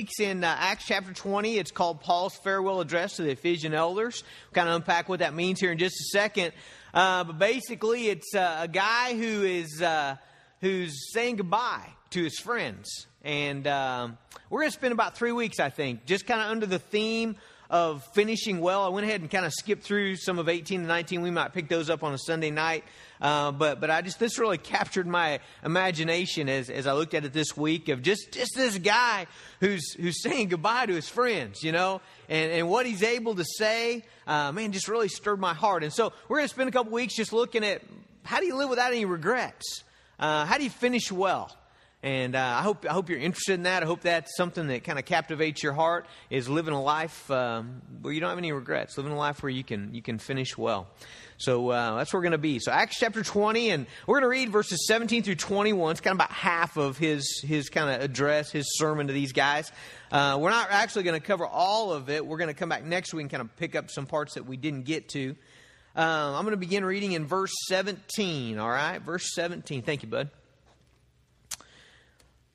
weeks in uh, Acts chapter 20. It's called Paul's farewell address to the Ephesian elders. We'll kind of unpack what that means here in just a second. Uh, but basically, it's uh, a guy who is uh, who's saying goodbye to his friends, and um, we're going to spend about three weeks, I think, just kind of under the theme of finishing well. I went ahead and kind of skipped through some of 18 and 19. We might pick those up on a Sunday night. Uh, but but I just this really captured my imagination as, as I looked at it this week of just just this guy who's who's saying goodbye to his friends, you know, and and what he's able to say, uh, man, just really stirred my heart. And so we're going to spend a couple weeks just looking at how do you live without any regrets? Uh, how do you finish well? And uh, I hope I hope you're interested in that. I hope that's something that kind of captivates your heart. Is living a life um, where you don't have any regrets. Living a life where you can you can finish well. So uh, that's where we're going to be. So Acts chapter 20, and we're going to read verses 17 through 21. It's kind of about half of his his kind of address, his sermon to these guys. Uh, we're not actually going to cover all of it. We're going to come back next week and kind of pick up some parts that we didn't get to. Um, I'm going to begin reading in verse 17. All right, verse 17. Thank you, bud.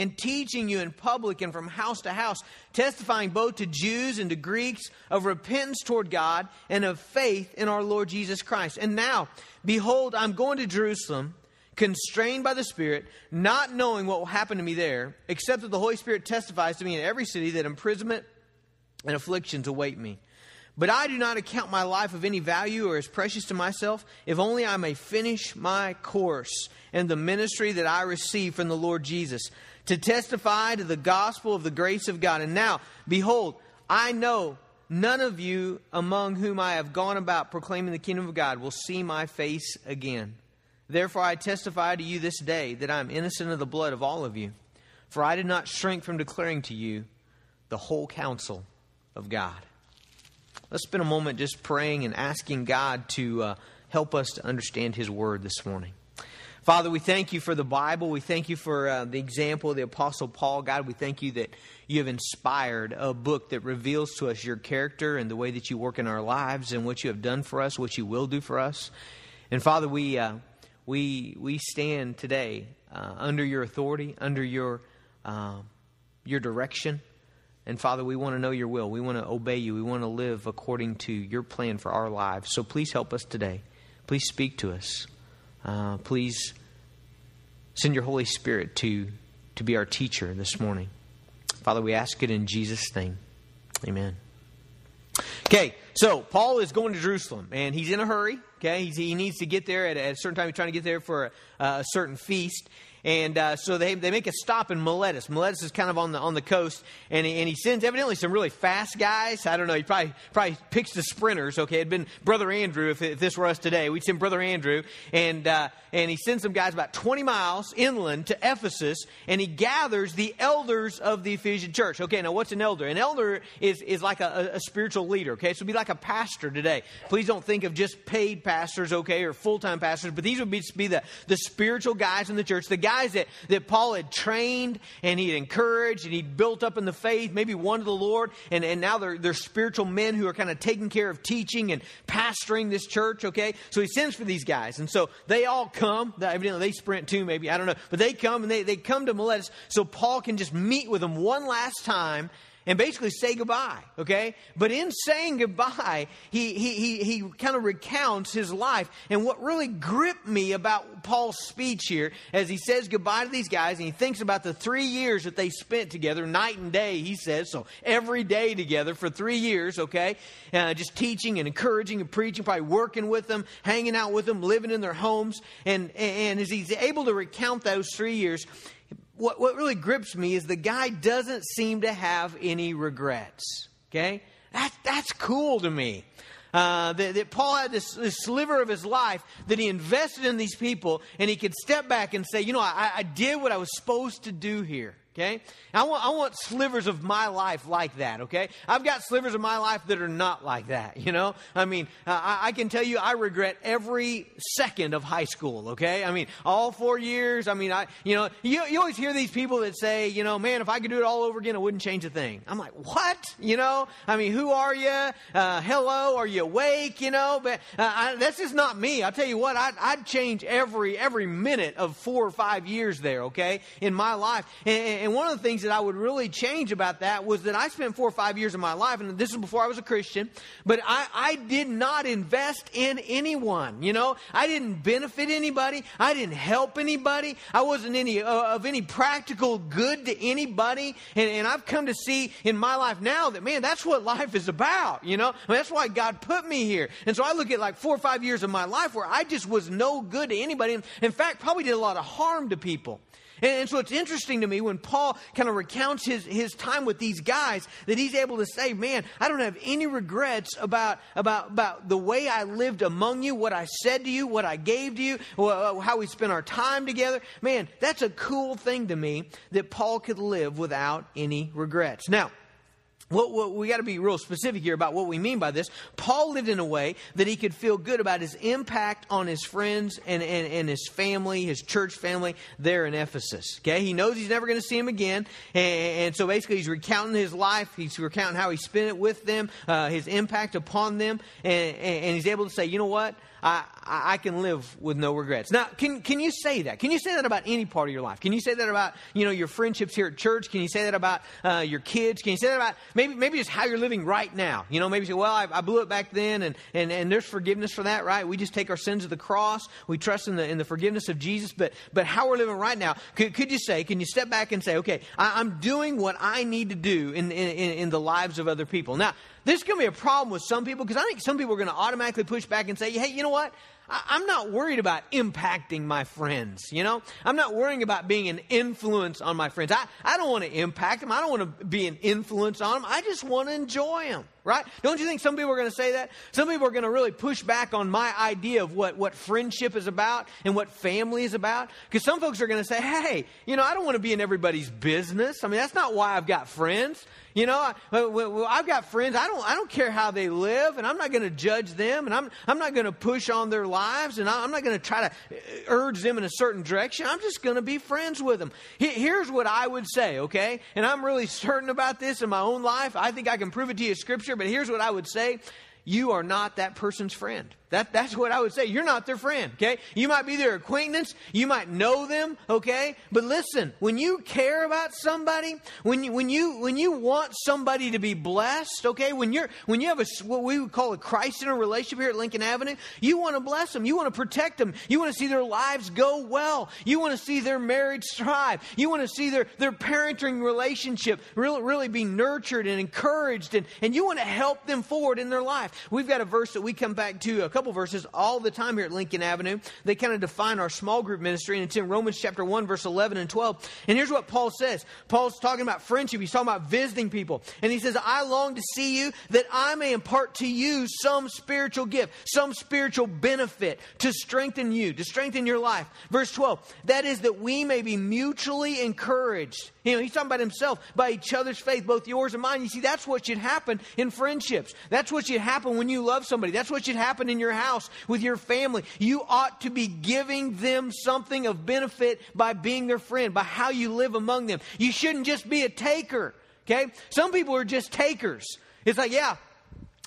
and teaching you in public and from house to house, testifying both to Jews and to Greeks of repentance toward God and of faith in our Lord Jesus Christ. And now, behold, I'm going to Jerusalem, constrained by the Spirit, not knowing what will happen to me there, except that the Holy Spirit testifies to me in every city that imprisonment and afflictions await me. But I do not account my life of any value or as precious to myself, if only I may finish my course and the ministry that I receive from the Lord Jesus to testify to the gospel of the grace of God. And now, behold, I know none of you among whom I have gone about proclaiming the kingdom of God will see my face again. Therefore, I testify to you this day that I am innocent of the blood of all of you. For I did not shrink from declaring to you the whole counsel of God. Let's spend a moment just praying and asking God to uh, help us to understand His word this morning. Father, we thank you for the Bible. We thank you for uh, the example of the Apostle Paul. God, we thank you that you have inspired a book that reveals to us your character and the way that you work in our lives and what you have done for us, what you will do for us. And Father, we, uh, we, we stand today uh, under your authority, under your, uh, your direction. And Father, we want to know your will. We want to obey you. We want to live according to your plan for our lives. So please help us today. Please speak to us. Uh, please send your Holy Spirit to, to be our teacher this morning. Father, we ask it in Jesus' name. Amen. Okay, so Paul is going to Jerusalem, and he's in a hurry. Okay, he's, he needs to get there at a certain time. He's trying to get there for a, a certain feast. And uh, so they, they make a stop in Miletus. Miletus is kind of on the, on the coast, and he, and he sends evidently some really fast guys. I don't know, he probably, probably picks the sprinters, okay? It'd been Brother Andrew if, if this were us today. We'd send Brother Andrew, and, uh, and he sends some guys about 20 miles inland to Ephesus, and he gathers the elders of the Ephesian church. Okay, now what's an elder? An elder is, is like a, a spiritual leader, okay? So be like a pastor today. Please don't think of just paid pastors, okay, or full time pastors, but these would be, be the, the spiritual guys in the church, the guys that, that Paul had trained and he'd encouraged and he'd built up in the faith, maybe won to the Lord, and, and now they're, they're spiritual men who are kind of taking care of teaching and pastoring this church, okay? So he sends for these guys. And so they all come. Evidently they sprint too, maybe, I don't know. But they come and they, they come to Miletus so Paul can just meet with them one last time and basically say goodbye, okay? But in saying goodbye, he, he, he, he kind of recounts his life. And what really gripped me about Paul's speech here, as he says goodbye to these guys, and he thinks about the three years that they spent together, night and day, he says, so every day together for three years, okay? Uh, just teaching and encouraging and preaching, probably working with them, hanging out with them, living in their homes. And, and as he's able to recount those three years, what, what really grips me is the guy doesn't seem to have any regrets. Okay? That, that's cool to me. Uh, that, that, Paul had this, this, sliver of his life that he invested in these people, and he could step back and say, you know, I, I did what I was supposed to do here. Okay? I want, I want slivers of my life like that, okay? I've got slivers of my life that are not like that, you know? I mean, I, I, can tell you I regret every second of high school, okay? I mean, all four years. I mean, I, you know, you, you always hear these people that say, you know, man, if I could do it all over again, I wouldn't change a thing. I'm like, what? You know? I mean, who are you? Uh, hello? Are you awake? You know? But uh, I, that's just not me. I'll tell you what, I'd, I'd change every, every minute of four or five years there, okay, in my life. And, and one of the things that I would really change about that was that I spent four or five years of my life, and this is before I was a Christian, but I, I did not invest in anyone. You know, I didn't benefit anybody. I didn't help anybody. I wasn't any uh, of any practical good to anybody. And, and I've come to see in my life now that man, that's what life is about. You know, I mean, that's why God put me here. And so I look at like four or five years of my life where I just was no good to anybody. In fact, probably did a lot of harm to people. And, so it's interesting to me when Paul kind of recounts his, his time with these guys that he's able to say, man, I don't have any regrets about, about, about the way I lived among you, what I said to you, what I gave to you, how we spent our time together. Man, that's a cool thing to me that Paul could live without any regrets. Now, what, what, we got to be real specific here about what we mean by this. Paul lived in a way that he could feel good about his impact on his friends and, and, and his family, his church family there in Ephesus. Okay, he knows he's never going to see him again, and, and, so basically he's recounting his life. He's recounting how he spent it with them, uh, his impact upon them, and, and he's able to say, you know what? I, I can live with no regrets. Now, can, can you say that? Can you say that about any part of your life? Can you say that about, you know, your friendships here at church? Can you say that about uh, your kids? Can you say that about maybe, maybe just how you're living right now? You know, maybe say, well, I, I blew it back then and, and, and there's forgiveness for that, right? We just take our sins to the cross. We trust in the, in the forgiveness of Jesus. But, but how we're living right now, could, could you say, can you step back and say, okay, I, am doing what I need to do in, in, in the lives of other people? Now, this is going to be a problem with some people because I think some people are going to automatically push back and say, hey, you know what? I'm not worried about impacting my friends, you know? I'm not worrying about being an influence on my friends. I, I don't want to impact them. I don't want to be an influence on them. I just want to enjoy them, right? Don't you think some people are going to say that? Some people are going to really push back on my idea of what, what friendship is about and what family is about. Because some folks are going to say, hey, you know, I don't want to be in everybody's business. I mean, that's not why I've got friends. You know, I, have got friends. I don't, I don't care how they live, and I'm not going to judge them, and I'm, I'm not going to push on their lives, and I'm not going to try to uh, urge them in a certain direction. I'm just going to be friends with them. Here's what I would say, okay? And I'm really certain about this in my own life. I think I can prove it to you, Scripture, but here's what I would say you are not that person's friend. That, that's what I would say. You're not their friend, okay? You might be their acquaintance. You might know them, okay? But listen, when you care about somebody, when you, when you, when you want somebody to be blessed, okay? When you're, when you have a, what we would call a Christ in a relationship here at Lincoln Avenue, you want to bless them. You want to protect them. You want to see their lives go well. You want to see their marriage thrive. You want to see their, their parenting relationship really, really be nurtured and encouraged and, and you want to help them forward in their life. We've got a verse that we come back to a couple couple verses all the time here at Lincoln Avenue. They kind of define our small group ministry, and it's in Romans chapter 1, verse 11 and 12. And here's what Paul says Paul's talking about friendship, he's talking about visiting people. And he says, I long to see you that I may impart to you some spiritual gift, some spiritual benefit to strengthen you, to strengthen your life. Verse 12, that is that we may be mutually encouraged you know, he's talking about himself by each other's faith, both yours and mine. You see, that's what should happen in friendships. That's what should happen when you love somebody. That's what should happen in your house with your family. You ought to be giving them something of benefit by being their friend, by how you live among them. You shouldn't just be a taker. Okay? Some people are just takers. It's like, yeah,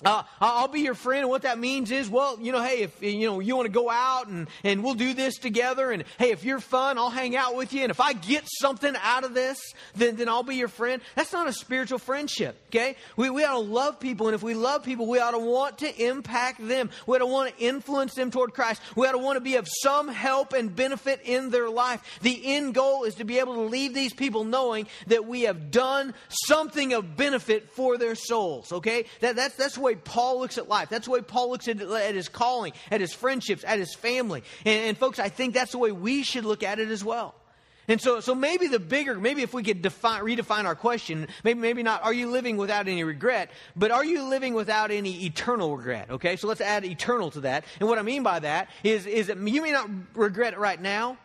uh, I'll be your friend. And what that means is, well, you know, hey, if you know you want to go out and, and we'll do this together, and hey, if you're fun, I'll hang out with you. And if I get something out of this, then, then I'll be your friend. That's not a spiritual friendship, okay? We, we ought to love people, and if we love people, we ought to want to impact them. We ought to want to influence them toward Christ. We ought to want to be of some help and benefit in their life. The end goal is to be able to leave these people knowing that we have done something of benefit for their souls, okay? That, that's, that's the way Paul looks at life. That's the way Paul looks at, at his calling, at his friendships, at his family. And, and folks, I think that's the way we should look at it as well. And so, so maybe the bigger, maybe if we could define, redefine our question, maybe, maybe not, are you living without any regret, but are you living without any eternal regret? Okay, so let's add eternal to that. And what I mean by that is, is that you may not regret it right now,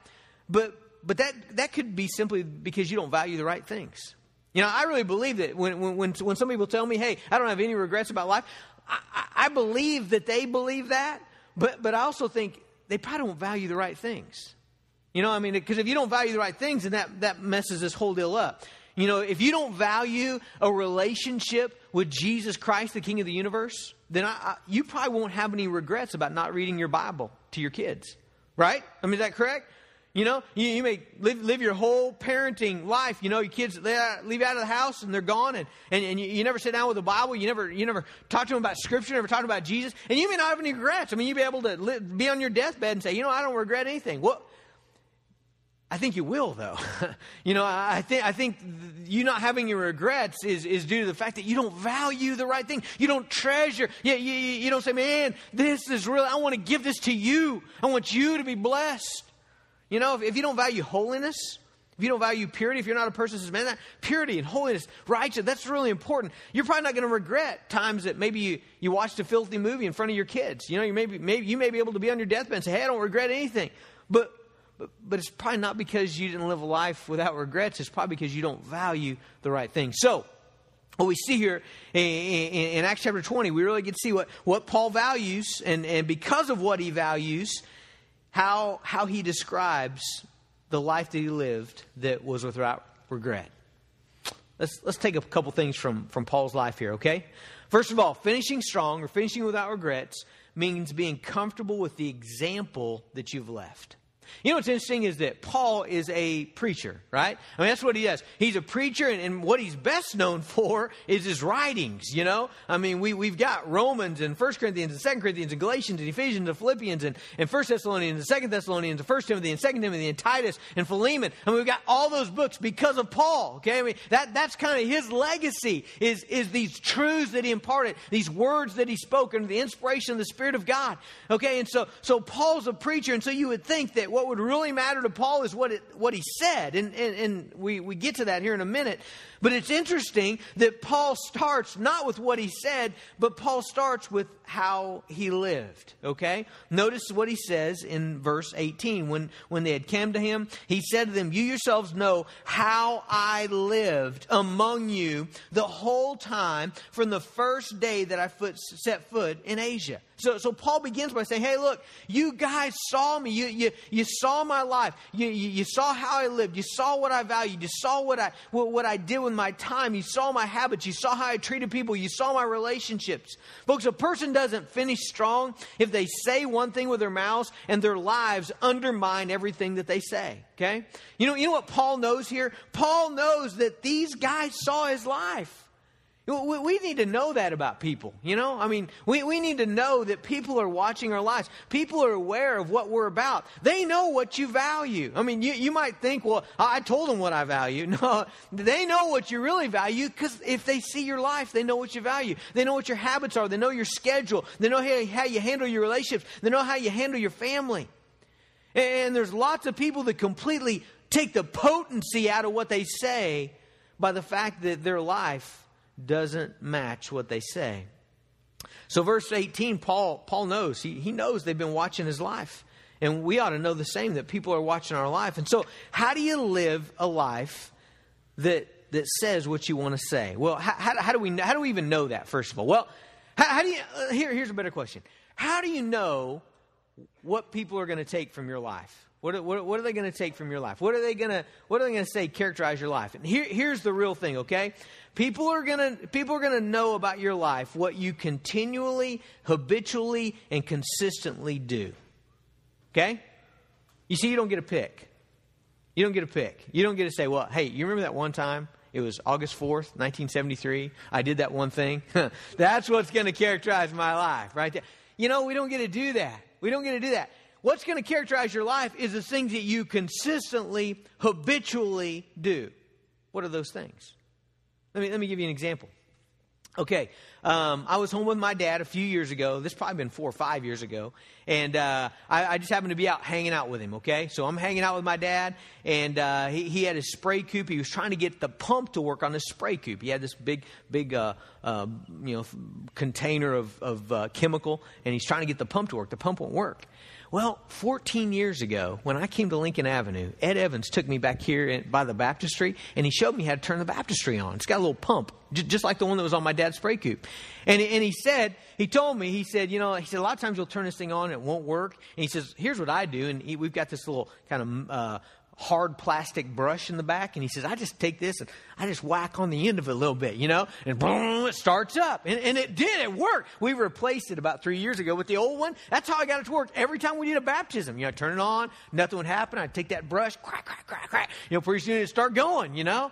but but that, that could be simply because you don't value the right things. You know, I really believe that when, when, when some people tell me, hey, I don't have any regrets about life, I, I believe that they believe that, but, but I also think they probably don't value the right things. You know, I mean, because if you don't value the right things, then that, that messes this whole deal up. You know, if you don't value a relationship with Jesus Christ, the King of the universe, then I, I, you probably won't have any regrets about not reading your Bible to your kids. Right? I mean, is that correct? You know, you, you may live, live your whole parenting life. You know, your kids they uh, leave out of the house and they're gone, and, and, and you, you, never sit down with the Bible. You never you never talk to them about Scripture. Never talk about Jesus, and you may not have any regrets. I mean, you'd be able to live, be on your deathbed and say, you know, I don't regret anything. Well, I think you will, though. you know, I think I think you not having your regrets is, is due to the fact that you don't value the right thing. You don't treasure. You, you, you don't say, man, this is really. I want to give this to you. I want you to be blessed. You know, if, if you don't value holiness, if you don't value purity, if you're not a person who says, man, that purity and holiness, righteous, that's really important. You're probably not going to regret times that maybe you, you watched a filthy movie in front of your kids. You know, you may, be, maybe, you may be able to be on your deathbed and say, hey, I don't regret anything. But, but, but it's probably not because you didn't live a life without regrets. It's probably because you don't value the right thing. So, what we see here in, in, in Acts chapter 20, we really get to see what, what Paul values, and, and because of what he values, how, how he describes the life that he lived that was without regret. Let's, let's take a couple things from, from Paul's life here, okay? First of all, finishing strong or finishing without regrets means being comfortable with the example that you've left. You know what's interesting is that Paul is a preacher, right? I mean, that's what he does. He's a preacher, and, and, what he's best known for is his writings, you know? I mean, we, we've got Romans and 1 Corinthians and 2 Corinthians and Galatians and Ephesians and Philippians and, and 1 Thessalonians and 2 Thessalonians and 1 Timothy and 2 Timothy and Titus and Philemon. I mean, we've got all those books because of Paul, okay? I mean, that, that's kind of his legacy is, is these truths that he imparted, these words that he spoke, and the inspiration of the Spirit of God, okay? And so, so Paul's a preacher, and so you would think that what would really matter to Paul is what, it, what he said. And, and, and we, we get to that here in a minute. But it's interesting that Paul starts not with what he said, but Paul starts with how he lived. Okay? Notice what he says in verse 18. When, when they had come to him, he said to them, You yourselves know how I lived among you the whole time from the first day that I foot, set foot in Asia. So, so Paul begins by saying, Hey, look, you guys saw me. You, you, you saw my life. You, you, you saw how I lived. You saw what I valued. You saw what I, what, what I did with my time. You saw my habits. You saw how I treated people. You saw my relationships. Folks, a person doesn't finish strong if they say one thing with their mouths and their lives undermine everything that they say. Okay? You know, you know what Paul knows here? Paul knows that these guys saw his life. We need to know that about people, you know? I mean, we, we need to know that people are watching our lives. People are aware of what we're about. They know what you value. I mean, you, you might think, well, I told them what I value. No, they know what you really value because if they see your life, they know what you value. They know what your habits are. They know your schedule. They know how, how you handle your relationships. They know how you handle your family. And there's lots of people that completely take the potency out of what they say by the fact that their life doesn't match what they say. So, verse 18, Paul, Paul knows. He, he knows they've been watching his life. And we ought to know the same that people are watching our life. And so, how do you live a life that, that says what you want to say? Well, how, how, how do we, how do we even know that, first of all? Well, how, how do you, uh, here, here's a better question. How do you know what people are going to take from your life? What, what, what, are they going to take from your life? What are they going to What are they going to say characterize your life? And here, here's the real thing, okay? People are going to people are going to know about your life what you continually, habitually, and consistently do. Okay? You see, you don't get a pick. You don't get a pick. You don't get to say, "Well, hey, you remember that one time? It was August fourth, nineteen seventy three. I did that one thing. That's what's going to characterize my life, right there." You know, we don't get to do that. We don't get to do that what's going to characterize your life is the things that you consistently, habitually do. What are those things? Let me, let me give you an example. Okay, um, I was home with my dad a few years ago. This probably been four or five years ago, and uh, I, I, just happened to be out hanging out with him. Okay, so I'm hanging out with my dad, and uh, he, he, had his spray coop. He was trying to get the pump to work on his spray coop. He had this big, big, uh, uh you know, container of, of uh, chemical, and he's trying to get the pump to work. The pump won't work. Well, 14 years ago, when I came to Lincoln Avenue, Ed Evans took me back here by the baptistry, and he showed me how to turn the baptistry on. It's got a little pump, just like the one that was on my dad's spray coop. And, and he said, he told me, he said, you know, he said, a lot of times you'll turn this thing on and it won't work. And he says, here's what I do. And he, we've got this little kind of uh, hard plastic brush in the back. And he says, I just take this and I just whack on the end of it a little bit, you know, and boom, it starts up. And, and it did, it worked. We replaced it about three years ago with the old one. That's how I got it to work. Every time we did a baptism, you know, turn it on, nothing would happen. I'd take that brush, crack, crack, crack, crack. You know, pretty soon it'd start going, you know.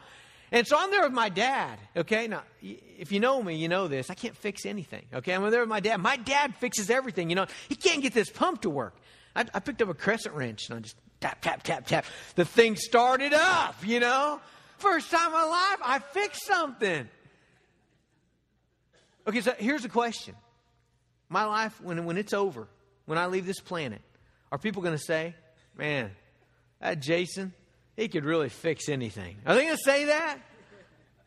And so I'm there with my dad, okay? Now, if you know me, you know this. I can't fix anything, okay? I'm there with my dad. My dad fixes everything, you know. He can't get this pump to work. I, I picked up a crescent wrench and I just tap, tap, tap, tap. The thing started up, you know? First time in my life, I fixed something. Okay, so here's a question. My life, when, when it's over, when I leave this planet, are people going to say, man, that Jason, he could really fix anything? Are they going to say that?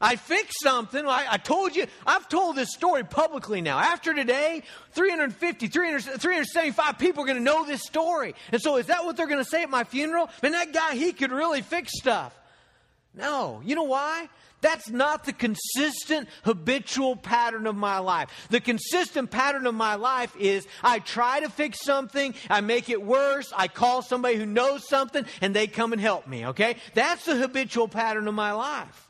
I fixed something. I, I, told you, I've told this story publicly now. After today, 350, 300, 375 people are going to know this story. And so is that what they're going to say at my funeral? Man, that guy, he could really fix stuff. No. You know why? That's not the consistent habitual pattern of my life. The consistent pattern of my life is I try to fix something, I make it worse, I call somebody who knows something, and they come and help me, okay? That's the habitual pattern of my life.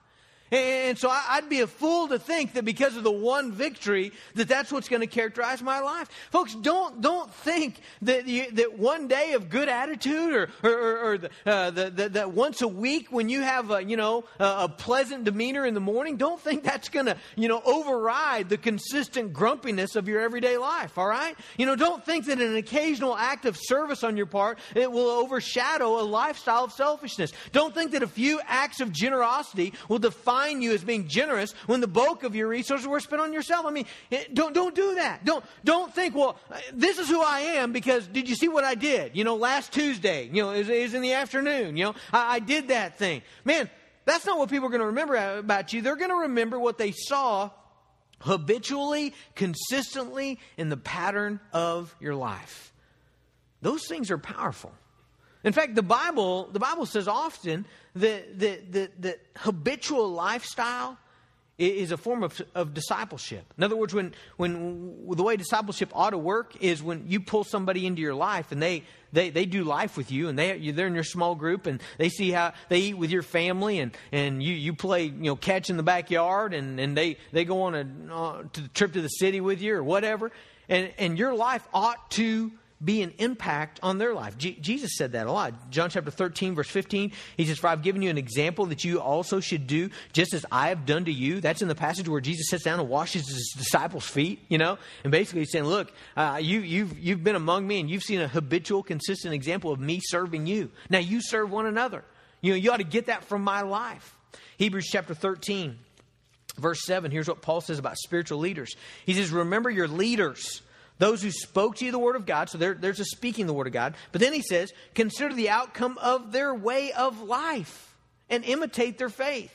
And so I'd be a fool to think that because of the one victory that that's what's going to characterize my life. Folks, don't, don't think that, you, that one day of good attitude or, or, or the, uh, the, the, that once a week when you have a, you know, a, a pleasant demeanor in the morning, don't think that's going to, you know, override the consistent grumpiness of your everyday life, all right? You know, don't think that an occasional act of service on your part, it will overshadow a lifestyle of selfishness. Don't think that a few acts of generosity will define define you as being generous when the bulk of your resources were spent on yourself. I mean, eh, don't, don't do that. Don't, don't think, well, eh, this is who I am because did you see what I did? You know, last Tuesday, you know, it was, it was in the afternoon, you know, I, I did that thing. Man, that's not what people are going to remember about you. They're going to remember what they saw habitually, consistently in the pattern of your life. Those things are powerful. In fact, the Bible, the Bible says often that, that, that habitual lifestyle is a form of, of discipleship. In other words, when, when the way discipleship ought to work is when you pull somebody into your life and they, they, they do life with you and they, they're in your small group and they see how they eat with your family and, and you, you play, you know, catch in the backyard and, and they, they go on a uh, to the trip to the city with you or whatever. And, and your life ought to be an impact on their life. Jesus said that a lot. John chapter 13, verse 15, he says, For I've given you an example that you also should do just as I have done to you. That's in the passage where Jesus sits down and washes his disciples' feet, you know? And basically he's saying, Look, uh, you, you've, you've been among me and you've seen a habitual, consistent example of me serving you. Now you serve one another. You know, you ought to get that from my life. Hebrews chapter 13, verse 7, here's what Paul says about spiritual leaders. He says, Remember your leaders those who spoke to you the word of God. So there, there's a speaking the word of God. But then he says, consider the outcome of their way of life and imitate their faith.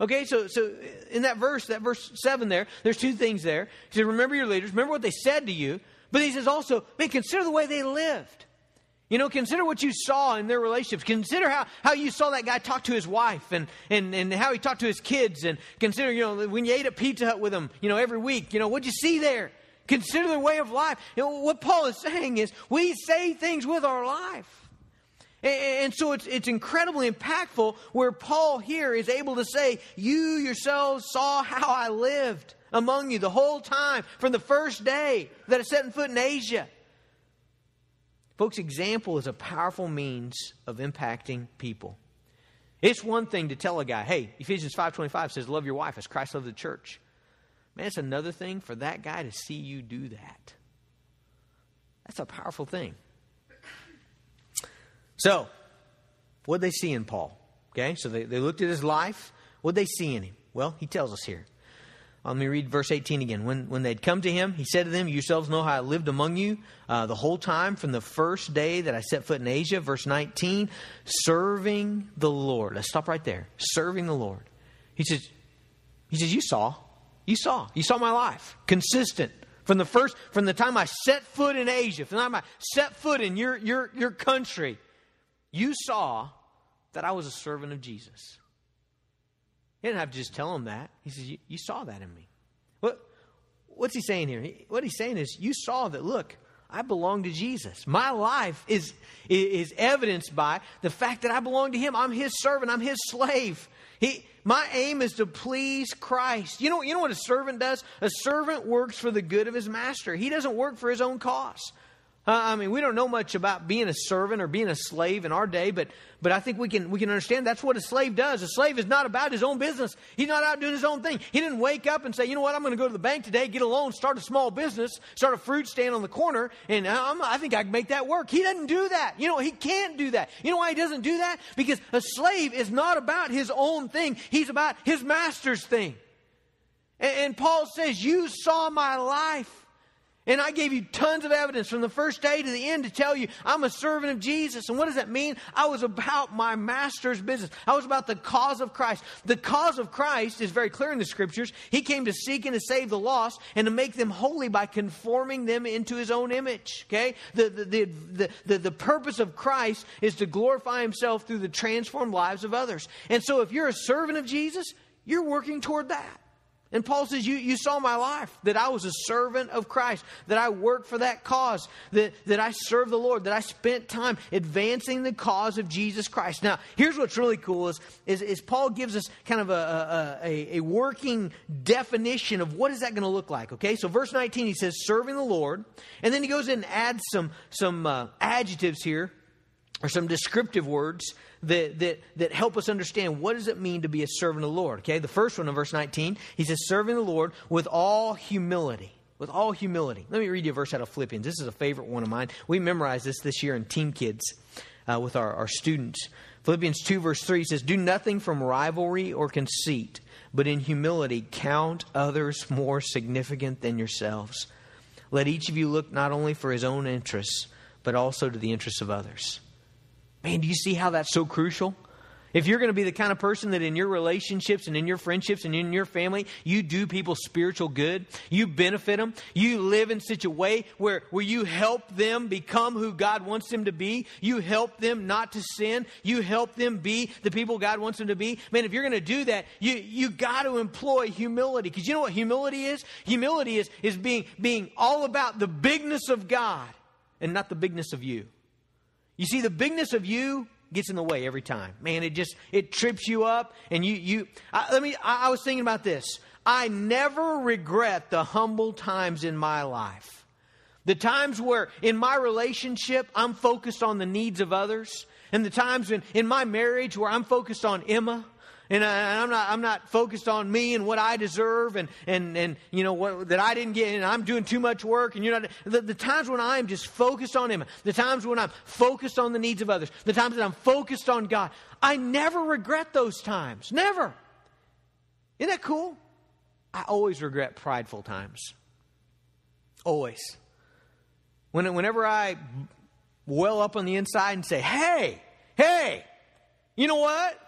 Okay, so so in that verse, that verse seven there, there's two things there. He says, remember your leaders, remember what they said to you. But he says also, man, consider the way they lived. You know, consider what you saw in their relationships. Consider how, how you saw that guy talk to his wife and, and, and how he talked to his kids. And consider, you know, when you ate at Pizza Hut with him, you know, every week, you know, what'd you see there? Consider their way of life. What Paul is saying is we say things with our life. And so it's, it's incredibly impactful where Paul here is able to say, You yourselves saw how I lived among you the whole time from the first day that I set foot in Asia. Folks, example is a powerful means of impacting people. It's one thing to tell a guy, hey, Ephesians 5.25 says, love your wife as Christ loved the church. Man, it's another thing for that guy to see you do that. That's a powerful thing. So, what they see in Paul? Okay, so they, they looked at his life. What they see in him? Well, he tells us here. Let me read verse 18 again. When, when they'd come to him, he said to them, Yourselves know how I lived among you uh, the whole time from the first day that I set foot in Asia. Verse 19, serving the Lord. Let's stop right there. Serving the Lord. He says, he says, You saw. You saw. You saw my life. Consistent From the first, from the time I set foot in Asia, from the time I set foot in your, your, your country, you saw that I was a servant of Jesus. He didn't have to just tell him that. He says, You, you saw that in me. What, what's he saying here? What he's saying is, You saw that, look, I belong to Jesus. My life is, is evidenced by the fact that I belong to Him. I'm His servant, I'm His slave. He, my aim is to please Christ. You know, you know what a servant does? A servant works for the good of his master. He doesn't work for his own cause. Uh, I mean, we don't know much about being a servant or being a slave in our day, but, but I think we can, we can understand that's what a slave does. A slave is not about his own business. He's not out doing his own thing. He didn't wake up and say, you know what, I'm going to go to the bank today, get a loan, start a small business, start a fruit stand on the corner, and I'm, I think I can make that work. He doesn't do that. You know, he can't do that. You know why he doesn't do that? Because a slave is not about his own thing. He's about his master's thing. and, and Paul says, you saw my life. And I gave you tons of evidence from the first day to the end to tell you I'm a servant of Jesus. And what does that mean? I was about my master's business. I was about the cause of Christ. The cause of Christ is very clear in the scriptures. He came to seek and to save the lost and to make them holy by conforming them into his own image. Okay? The, the, the, the, the, purpose of Christ is to glorify himself through the transformed lives of others. And so if you're a servant of Jesus, you're working toward that. And Paul says, you, you saw my life, that I was a servant of Christ, that I worked for that cause, that, that I served the Lord, that I spent time advancing the cause of Jesus Christ. Now, here's what's really cool is, is, is Paul gives us kind of a, a, a working definition of what is that going to look like, okay? So verse 19, he says, serving the Lord. And then he goes in and adds some, some uh, adjectives here, or some descriptive words that, that, that help us understand what does it mean to be a servant of the Lord. Okay, the first one in verse 19, he says, serving the Lord with all humility. With all humility. Let me read you a verse out of Philippians. This is a favorite one of mine. We memorized this this year in Team Kids uh, with our, our students. Philippians 2, verse 3 says, Do nothing from rivalry or conceit, but in humility count others more significant than yourselves. Let each of you look not only for his own interests, but also to the interests of others. Man, do you see how that's so crucial? If you're going to be the kind of person that in your relationships and in your friendships and in your family, you do people spiritual good, you benefit them, you live in such a way where, where you help them become who God wants them to be, you help them not to sin, you help them be the people God wants them to be. Man, if you're going to do that, you, you got to employ humility. Because you know what humility is? Humility is, is being, being all about the bigness of God and not the bigness of you. You see, the bigness of you gets in the way every time. Man, it just it trips you up, and you you. I, let me. I, I was thinking about this. I never regret the humble times in my life. The times where in my relationship I'm focused on the needs of others, and the times in, in my marriage where I'm focused on Emma and, I, am not, I'm not focused on me and what I deserve and, and, and you know, what, that I didn't get and I'm doing too much work and you're not, the, the times when I'm just focused on Him, the times when I'm focused on the needs of others, the times that I'm focused on God, I never regret those times. Never. Isn't that cool? I always regret prideful times. Always. When, whenever I well up on the inside and say, hey, hey, you know what?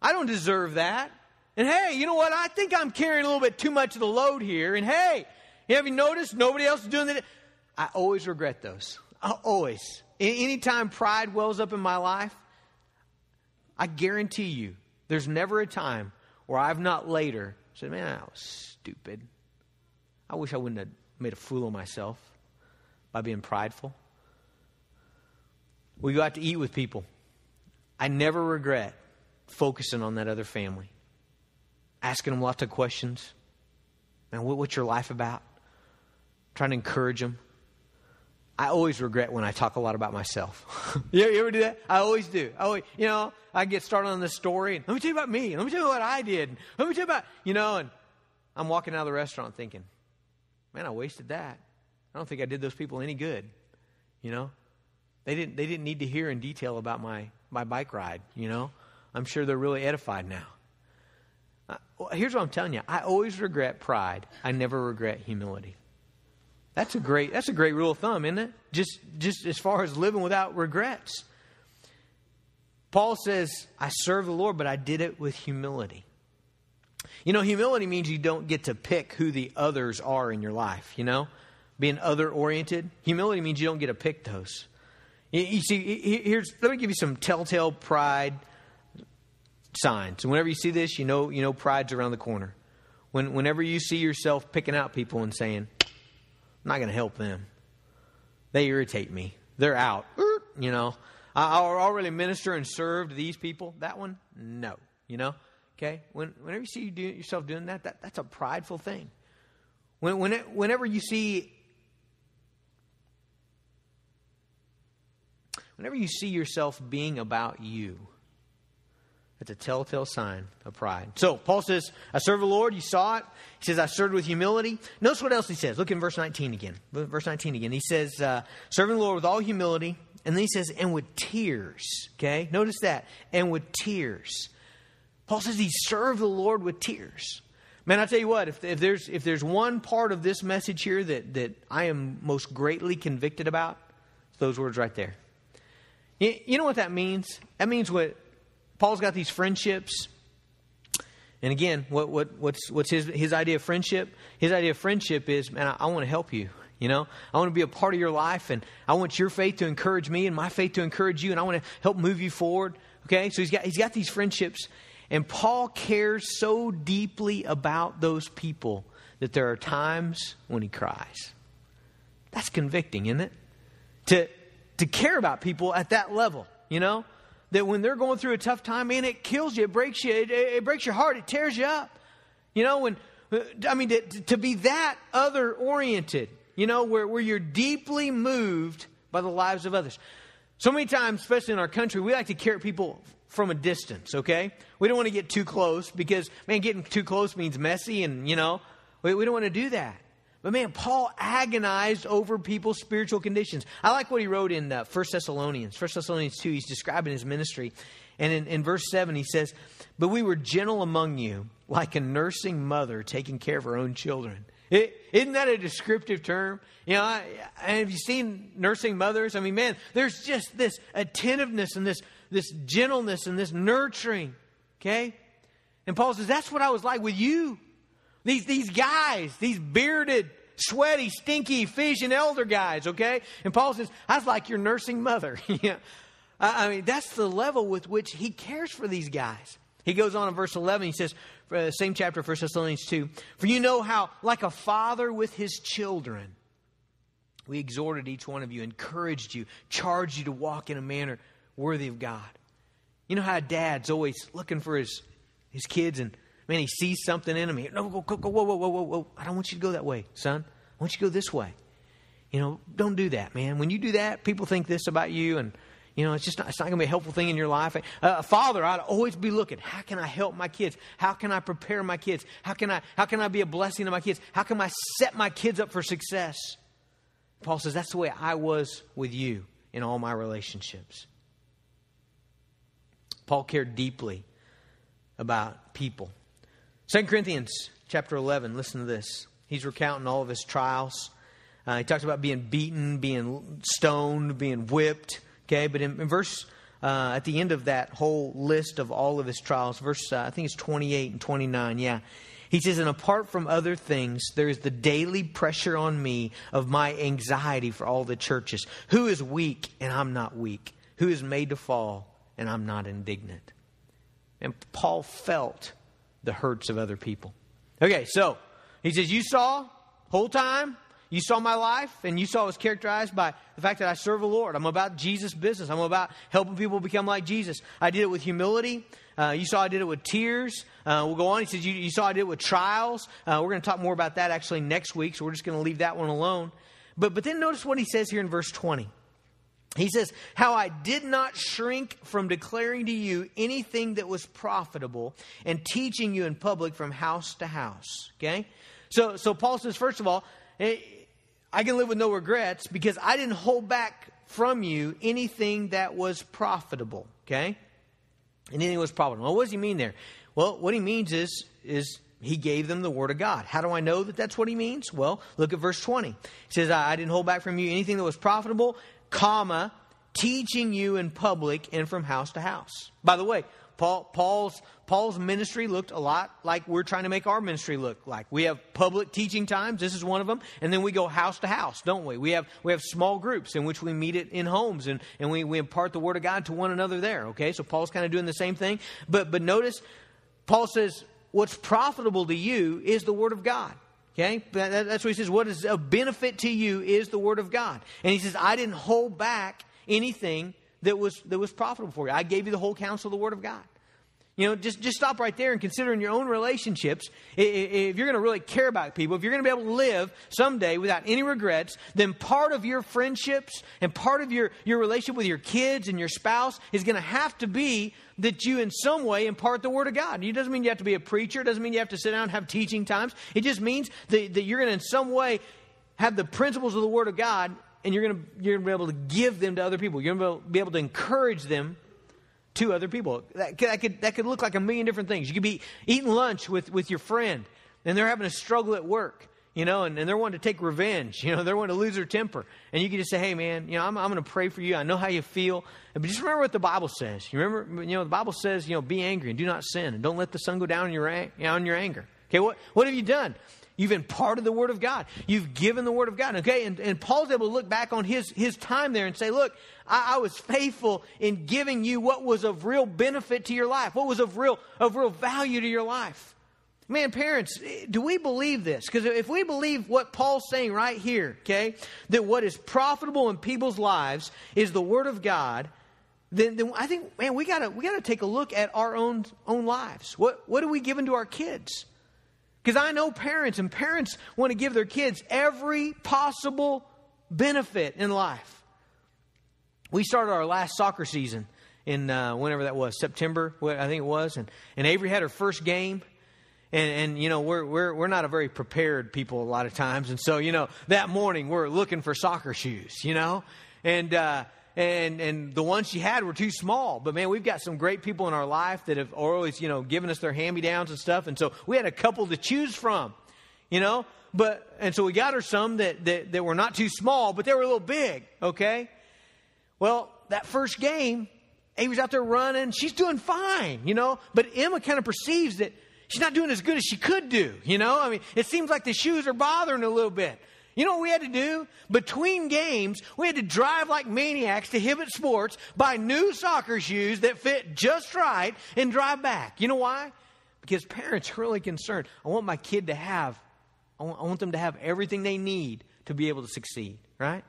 I don't deserve that. And hey, you know what? I think I'm carrying a little bit too much of the load here. And hey, have you noticed nobody else is doing that? I always regret those. I always. Anytime pride wells up in my life, I guarantee you there's never a time where I've not later said, man, I was stupid. I wish I wouldn't have made a fool of myself by being prideful. We go out to eat with people. I never regret focusing on that other family, asking them lots of questions. Man, what's your life about? Trying to encourage them. I always regret when I talk a lot about myself. you, ever do that? I always do. I always, you know, I get started on this story. And, let me tell you about me. Let me tell you what I did. Let me tell you about, you know, and I'm walking out of the restaurant thinking, man, I wasted that. I don't think I did those people any good. You know, they didn't. They didn't need to hear in detail about my my bike ride. You know, I'm sure they're really edified now. Uh, here's what I'm telling you I always regret pride, I never regret humility. That's a great, that's a great rule of thumb, isn't it? Just, just as far as living without regrets. Paul says, I serve the Lord, but I did it with humility. You know, humility means you don't get to pick who the others are in your life, you know? Being other oriented. Humility means you don't get to pick those. You, you see, here's let me give you some telltale pride signs. And whenever you see this, you know you know pride's around the corner. When, whenever you see yourself picking out people and saying, I'm not going to help them. They irritate me. They're out. You know, I, I already minister and serve to these people. That one, no. You know, okay. When, whenever you see you do, yourself doing that, that, that's a prideful thing. When, when it, whenever you see, whenever you see yourself being about you, it's a telltale sign of pride. So Paul says, I serve the Lord. You saw it. He says, I served with humility. Notice what else he says. Look in verse 19 again. Verse 19 again. He says, uh, serving the Lord with all humility. And then he says, and with tears. Okay? Notice that. And with tears. Paul says he served the Lord with tears. Man, I tell you what, if, if, there's, if there's one part of this message here that, that I am most greatly convicted about, it's those words right there. You, you know what that means? That means what Paul's got these friendships. And again, what, what, what's, what's his, his idea of friendship? His idea of friendship is, man, I, I want to help you. You know, I want to be a part of your life, and I want your faith to encourage me, and my faith to encourage you, and I want to help move you forward. Okay, so he's got he's got these friendships, and Paul cares so deeply about those people that there are times when he cries. That's convicting, isn't it? To to care about people at that level, you know that when they're going through a tough time, man, it kills you, it breaks you, it, it breaks your heart, it tears you up. You know, when, uh, I mean, to, to be that other oriented, you know, where, where you're deeply moved by the lives of others. So many times, especially in our country, we like to care people from a distance, okay? We don't want to get too close because, man, getting too close means messy and, you know, we, we don't want to do that. But man, Paul agonized over people's spiritual conditions. I like what he wrote in uh, 1 Thessalonians. 1 Thessalonians 2, he's describing his ministry. And in, in verse 7, he says, But we were gentle among you, like a nursing mother taking care of her own children. is not that a descriptive term? You know, I, have you seen nursing mothers? I mean, man, there's just this attentiveness and this, this gentleness and this nurturing. Okay? And Paul says, That's what I was like with you. These, these guys, these bearded, sweaty, stinky, Ephesian elder guys, okay? And Paul says, I was like your nursing mother. yeah. I mean, that's the level with which he cares for these guys. He goes on in verse 11, he says, uh, same chapter, 1 Thessalonians 2, For you know how, like a father with his children, we exhorted each one of you, encouraged you, charged you to walk in a manner worthy of God. You know how a dad's always looking for his, his kids and Man, he sees something in him. No, go, go, go, whoa, whoa, whoa, whoa, whoa. I don't want you to go that way, son. I want you to go this way. You know, don't do that, man. When you do that, people think this about you, and you know, it's just not, it's not going to be a helpful thing in your life. Uh, father, I'd always be looking. How can I help my kids? How can I prepare my kids? How can I how can I be a blessing to my kids? How can I set my kids up for success? Paul says that's the way I was with you in all my relationships. Paul cared deeply about people. 2 Corinthians chapter 11, listen to this. He's recounting all of his trials. Uh, he talks about being beaten, being stoned, being whipped. Okay, but in, in verse, uh, at the end of that whole list of all of his trials, verse, uh, I think it's 28 and 29, yeah. He says, And apart from other things, there is the daily pressure on me of my anxiety for all the churches. Who is weak and I'm not weak? Who is made to fall and I'm not indignant? And Paul felt the hurts of other people. Okay, so he says, You saw whole time, you saw my life, and you saw it was characterized by the fact that I serve the Lord. I'm about Jesus' business. I'm about helping people become like Jesus. I did it with humility. Uh, you saw I did it with tears. Uh, we'll go on. He says, you, you, saw I did it with trials. Uh, we're going to talk more about that actually next week, so we're just going to leave that one alone. But, but then notice what he says here in verse 20. He says, How I did not shrink from declaring to you anything that was profitable and teaching you in public from house to house. Okay? So, so Paul says, first of all, eh, I can live with no regrets because I didn't hold back from you anything that was profitable. Okay? Anything was profitable. Well, what does he mean there? Well, what he means is, is he gave them the word of God. How do I know that that's what he means? Well, look at verse 20. He says, I didn't hold back from you anything that was profitable comma, teaching you in public and from house to house. By the way, Paul, Paul's, Paul's ministry looked a lot like we're trying to make our ministry look like. We have public teaching times. This is one of them. And then we go house to house, don't we? We have, we have small groups in which we meet it in homes and, and we, we impart the word of God to one another there. Okay. So Paul's kind of doing the same thing. But, but notice, Paul says, what's profitable to you is the word of God. Okay? That's what he says. What is a benefit to you is the Word of God. And he says, I didn't hold back anything that was, that was profitable for you. I gave you the whole counsel of the Word of God. You know, just, just stop right there and consider in your own relationships, if you're going to really care about people, if you're going to be able to live someday without any regrets, then part of your friendships and part of your, your relationship with your kids and your spouse is going to have to be that you in some way impart the Word of God. It doesn't mean you have to be a preacher. It doesn't mean you have to sit down and have teaching times. It just means that, that you're going to in some way have the principles of the Word of God and you're going to, you're going to be able to give them to other people. You're going to be able to encourage them to other people. That, that, could, that could look like a million different things. You could be eating lunch with, with your friend, and they're having a struggle at work, you know, and, and they're wanting to take revenge, you know, they're wanting to lose their temper. And you can just say, hey, man, you know, I'm, I'm going to pray for you. I know how you feel. But just remember what the Bible says. You remember, you know, the Bible says, you know, be angry and do not sin, and don't let the sun go down on your, on your anger. Okay, what, what have you done? You've imparted the Word of God. You've given the Word of God. Okay, and, and Paul's able to look back on his, his time there and say, look, I, I, was faithful in giving you what was of real benefit to your life, what was of real, of real value to your life. Man, parents, do we believe this? Because if we believe what Paul's saying right here, okay, that what is profitable in people's lives is the Word of God, then, then I think, man, we gotta we gotta take a look at our own own lives. What what are we giving to our kids? Because I know parents, and parents want to give their kids every possible benefit in life. We started our last soccer season in uh, whenever that was, September, I think it was, and, and Avery had her first game. And, and, you know we're, we're, we're not a very prepared people a lot of times and so you know that morning we're looking for soccer shoes you know and uh, and and the ones she had were too small. But man, we've got some great people in our life that have always you know given us their hand me downs and stuff, and so we had a couple to choose from, you know. But and so we got her some that that, that were not too small, but they were a little big. Okay. Well, that first game, Avery's out there running. She's doing fine, you know. But Emma kind of perceives that she's not doing as good as she could do, you know. I mean, it seems like the shoes are bothering a little bit. You know what we had to do? Between games, we had to drive like maniacs to Hibbett Sports, buy new soccer shoes that fit just right, and drive back. You know why? Because parents are really concerned. I want my kid to have, I want, I want them to have everything they need to be able to succeed, right?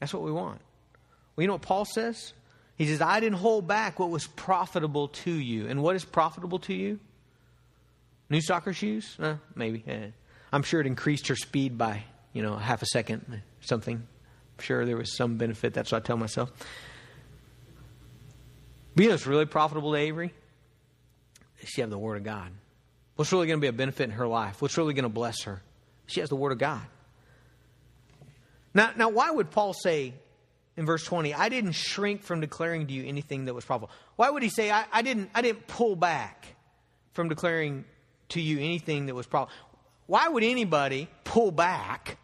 That's what we want. Well, you know what Paul says? He says, I didn't hold back what was profitable to you. And what is profitable to you? New soccer shoes? Uh, maybe. Eh. I'm sure it increased her speed by, you know, half a second, something. I'm sure there was some benefit. That's what I tell myself. But you know it's really profitable to Avery? She have the Word of God. What's really going to be a benefit in her life? What's really going to bless her? She has the Word of God. Now, now, why would Paul say in verse 20, I didn't shrink from declaring to you anything that was profitable? Why would he say, I, I didn't, I didn't pull back from declaring to you anything that was profitable? Why would anybody pull back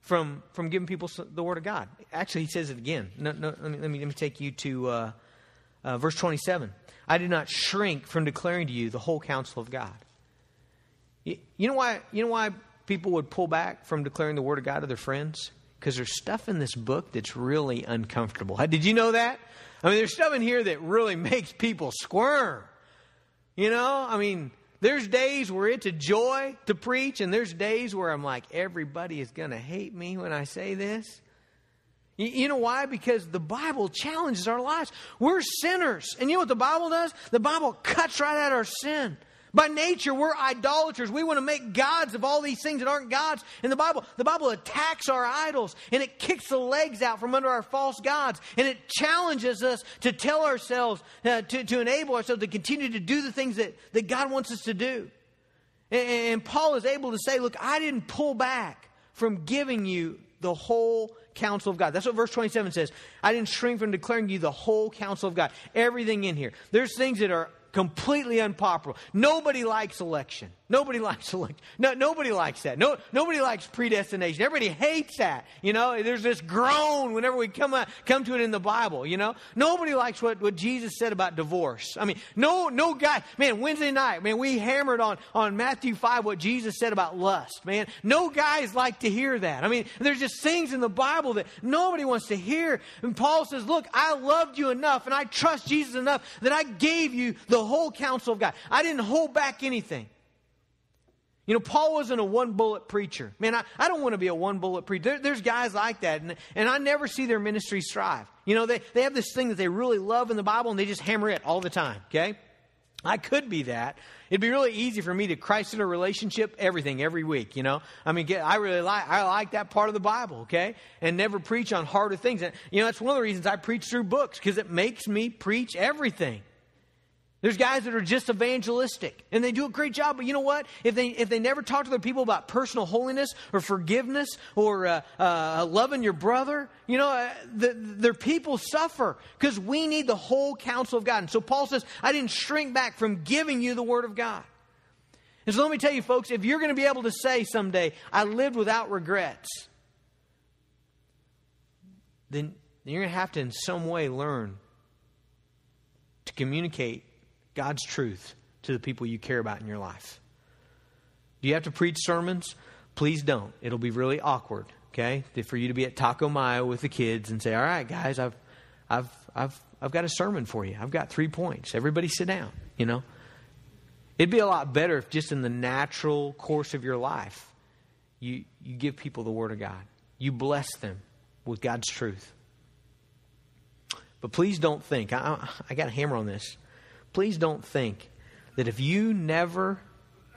from, from giving people the Word of God? Actually, he says it again. No, no, let, me, let, me, let me take you to uh, uh, verse 27. I did not shrink from declaring to you the whole counsel of God. You, you, know why, you know why people would pull back from declaring the Word of God to their friends? Because there's stuff in this book that's really uncomfortable. Did you know that? I mean, there's stuff in here that really makes people squirm. You know, I mean, there's days where it's a joy to preach, and there's days where I'm like, everybody is going to hate me when I say this. You, know why? Because the Bible challenges our lives. We're sinners. And you know what the Bible does? The Bible cuts right at our sin. By nature, we're idolaters. We want to make gods of all these things that aren't gods. And the Bible, the Bible attacks our idols and it kicks the legs out from under our false gods. And it challenges us to tell ourselves, uh, to, to enable ourselves to continue to do the things that, that God wants us to do. And, and Paul is able to say, look, I didn't pull back from giving you the whole counsel of God. That's what verse 27 says. I didn't shrink from declaring you the whole counsel of God. Everything in here. There's things that are completely unpopular. Nobody likes election. Nobody likes election. No, nobody likes that. No, nobody likes predestination. Everybody hates that. You know, there's this groan whenever we come, out, come to it in the Bible, you know. Nobody likes what, what Jesus said about divorce. I mean, no, no guy, man, Wednesday night, man, we hammered on, on Matthew 5 what Jesus said about lust, man. No guys like to hear that. I mean, there's just things in the Bible that nobody wants to hear. And Paul says, look, I loved you enough and I trust Jesus enough that I gave you the whole counsel of God. I didn't hold back anything. You know, Paul wasn't a one bullet preacher. Man, I, I don't want to be a one bullet preacher. There, there's guys like that, and, and I never see their ministry strive. You know, they, they have this thing that they really love in the Bible, and they just hammer it all the time, okay? I could be that. It'd be really easy for me to Christ in a relationship, everything, every week, you know? I mean, get, I really like, I like that part of the Bible, okay? And never preach on harder things. And, you know, that's one of the reasons I preach through books, because it makes me preach everything. There's guys that are just evangelistic and they do a great job, but you know what? If they, if they never talk to their people about personal holiness or forgiveness or uh, uh, loving your brother, you know, uh, the, their people suffer because we need the whole counsel of God. And so Paul says, I didn't shrink back from giving you the word of God. And so let me tell you, folks, if you're going to be able to say someday, I lived without regrets, then you're going to have to, in some way, learn to communicate God's truth to the people you care about in your life. Do you have to preach sermons? Please don't. It'll be really awkward, okay? For you to be at Taco Mayo with the kids and say, "All right, guys, I've I've I've I've got a sermon for you. I've got 3 points. Everybody sit down," you know? It'd be a lot better if just in the natural course of your life you you give people the word of God. You bless them with God's truth. But please don't think, I, I got a hammer on this please don't think that if you never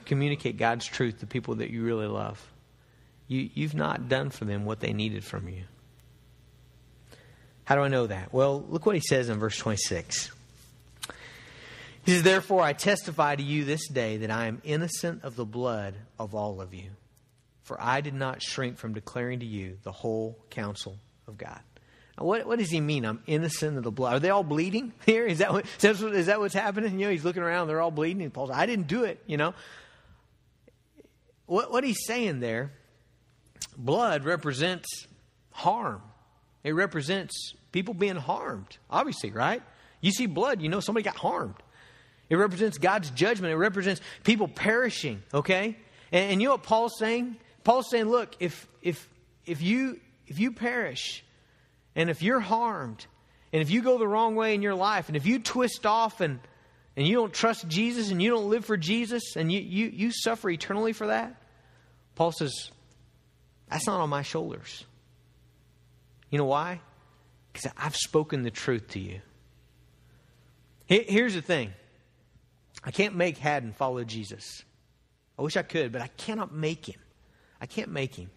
communicate God's truth to people that you really love, you, you've not done for them what they needed from you. How do I know that? Well, look what he says in verse 26. He says, Therefore, I testify to you this day that I am innocent of the blood of all of you. For I did not shrink from declaring to you the whole counsel of God. What, what does he mean? I'm innocent of the blood. Are they all bleeding here? Is that, what, is, that is that what's happening? You know, he's looking around, they're all bleeding. And Paul's, I didn't do it, you know. What, what he's saying there, blood represents harm. It represents people being harmed, obviously, right? You see blood, you know somebody got harmed. It represents God's judgment. It represents people perishing, okay? And, and you know what Paul's saying? Paul's saying, look, if, if, if, you, if you perish, and if you're harmed, and if you go the wrong way in your life, and if you twist off and, and you don't trust Jesus and you don't live for Jesus and you, you, you suffer eternally for that, Paul says, that's not on my shoulders. You know why? Because I've spoken the truth to you. Here's the thing I can't make Haddon follow Jesus. I wish I could, but I cannot make him. I can't make him.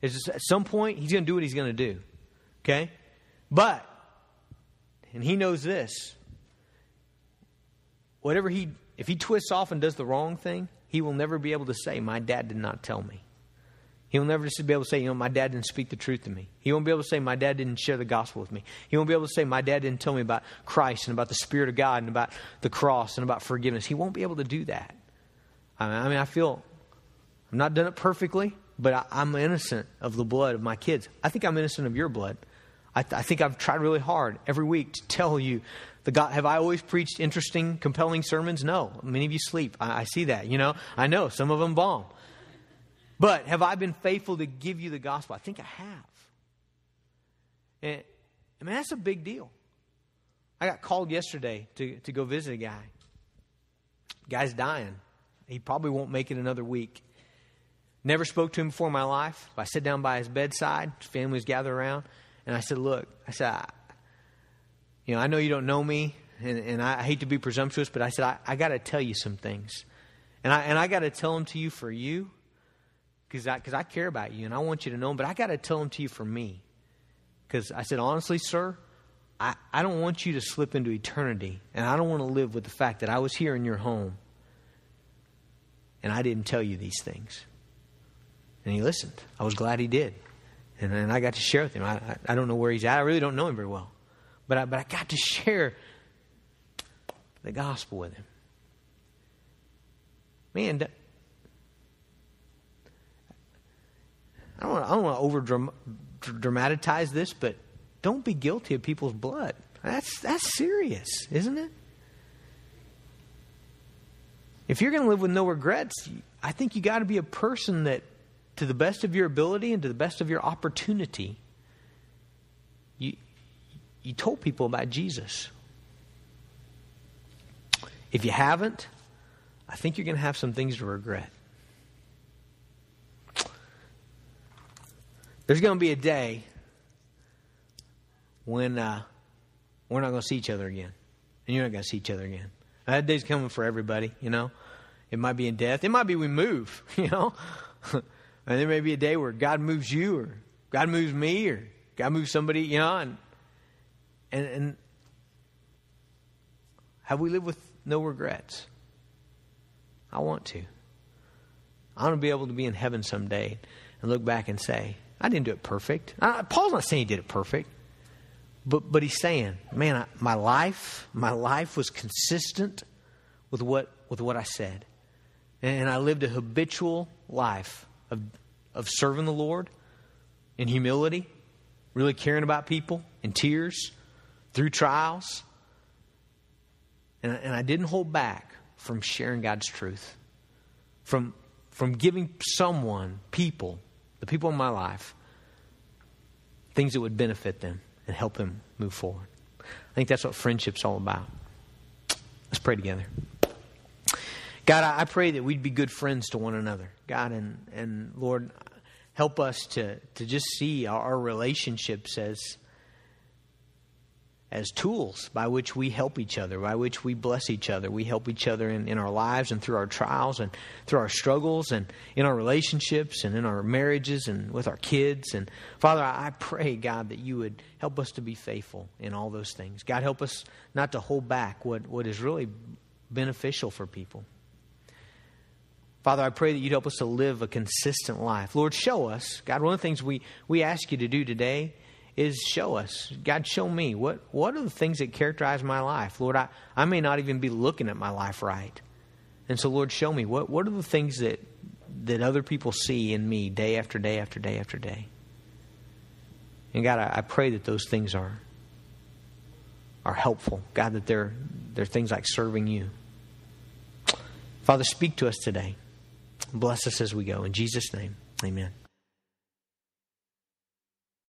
At some point, he's going to do what he's going to do. Okay? But, and he knows this, whatever he, if he twists off and does the wrong thing, he will never be able to say, My dad did not tell me. He will never just be able to say, you know, my dad didn't speak the truth to me. He won't be able to say, my dad didn't share the gospel with me. He won't be able to say, my dad didn't tell me about Christ and about the Spirit of God and about the cross and about forgiveness. He won't be able to do that. I mean, I feel I've not done it perfectly, but I, am innocent of the blood of my kids. I think I'm innocent of your blood. I, th- I, think I've tried really hard every week to tell you the God. Have I always preached interesting, compelling sermons? No. Many of you sleep. I, I see that. You know, I know some of them bomb. But have I been faithful to give you the gospel? I think I have. And, I mean, that's a big deal. I got called yesterday to, to go visit a guy. Guy's dying. He probably won't make it another week. Never spoke to him before in my life. I sit down by his bedside. His family's gathered around. And I said, Look, I said, I, you know, I know you don't know me, and, and I hate to be presumptuous, but I said, I, I got to tell you some things. And I, and I got to tell them to you for you, because I, cause I care about you, and I want you to know them, but I got to tell them to you for me. Because I said, honestly, sir, I, I don't want you to slip into eternity, and I don't want to live with the fact that I was here in your home, and I didn't tell you these things. And he listened. I was glad he did. And, I got to share with him. I, I, I, don't know where he's at. I really don't know him very well. But I, but I got to share the gospel with him. Man, I don't, I don't want to over dramatize this, but don't be guilty of people's blood. That's, that's serious, isn't it? If you're going to live with no regrets, I think you got to be a person that, to the best of your ability and to the best of your opportunity, you, you told people about Jesus. If you haven't, I think you're going to have some things to regret. There's going to be a day when uh, we're not going to see each other again. And you're not going to see each other again. That day's coming for everybody, you know. It might be in death. It might be we move, you know. and there may be a day where God moves you or God moves me or God moves somebody, you know, and and, and have we lived with no regrets? I want to. I want to be able to be in heaven someday and look back and say, I didn't do it perfect. I, Paul's not saying he did it perfect, but, but he's saying, man, I, my life, my life was consistent with what, with what I said. And I lived a habitual life of, of serving the Lord in humility, really caring about people in tears, through trials. And, and I didn't hold back from sharing God's truth, from, from giving someone, people, the people in my life, things that would benefit them and help them move forward. I think that's what friendship's all about. Let's pray together. God, I pray that we'd be good friends to one another. God, and, and Lord, help us to, to just see our, our relationships as, as tools by which we help each other, by which we bless each other. We help each other in, in our lives and through our trials and through our struggles and in our relationships and in our marriages and with our kids. And Father, I pray, God, that you would help us to be faithful in all those things. God, help us not to hold back what, what is really beneficial for people. Father, I pray that you'd help us to live a consistent life. Lord, show us. God, one of the things we, we ask you to do today is show us. God, show me. What, what are the things that characterize my life? Lord, I, I may not even be looking at my life right. And so, Lord, show me. What, what are the things that, that other people see in me day after day after day after day? And God, I, I pray that those things are, are helpful. God, that they're, they're things like serving you. Father, speak to us today. Bless us as we go. In Jesus' name, amen.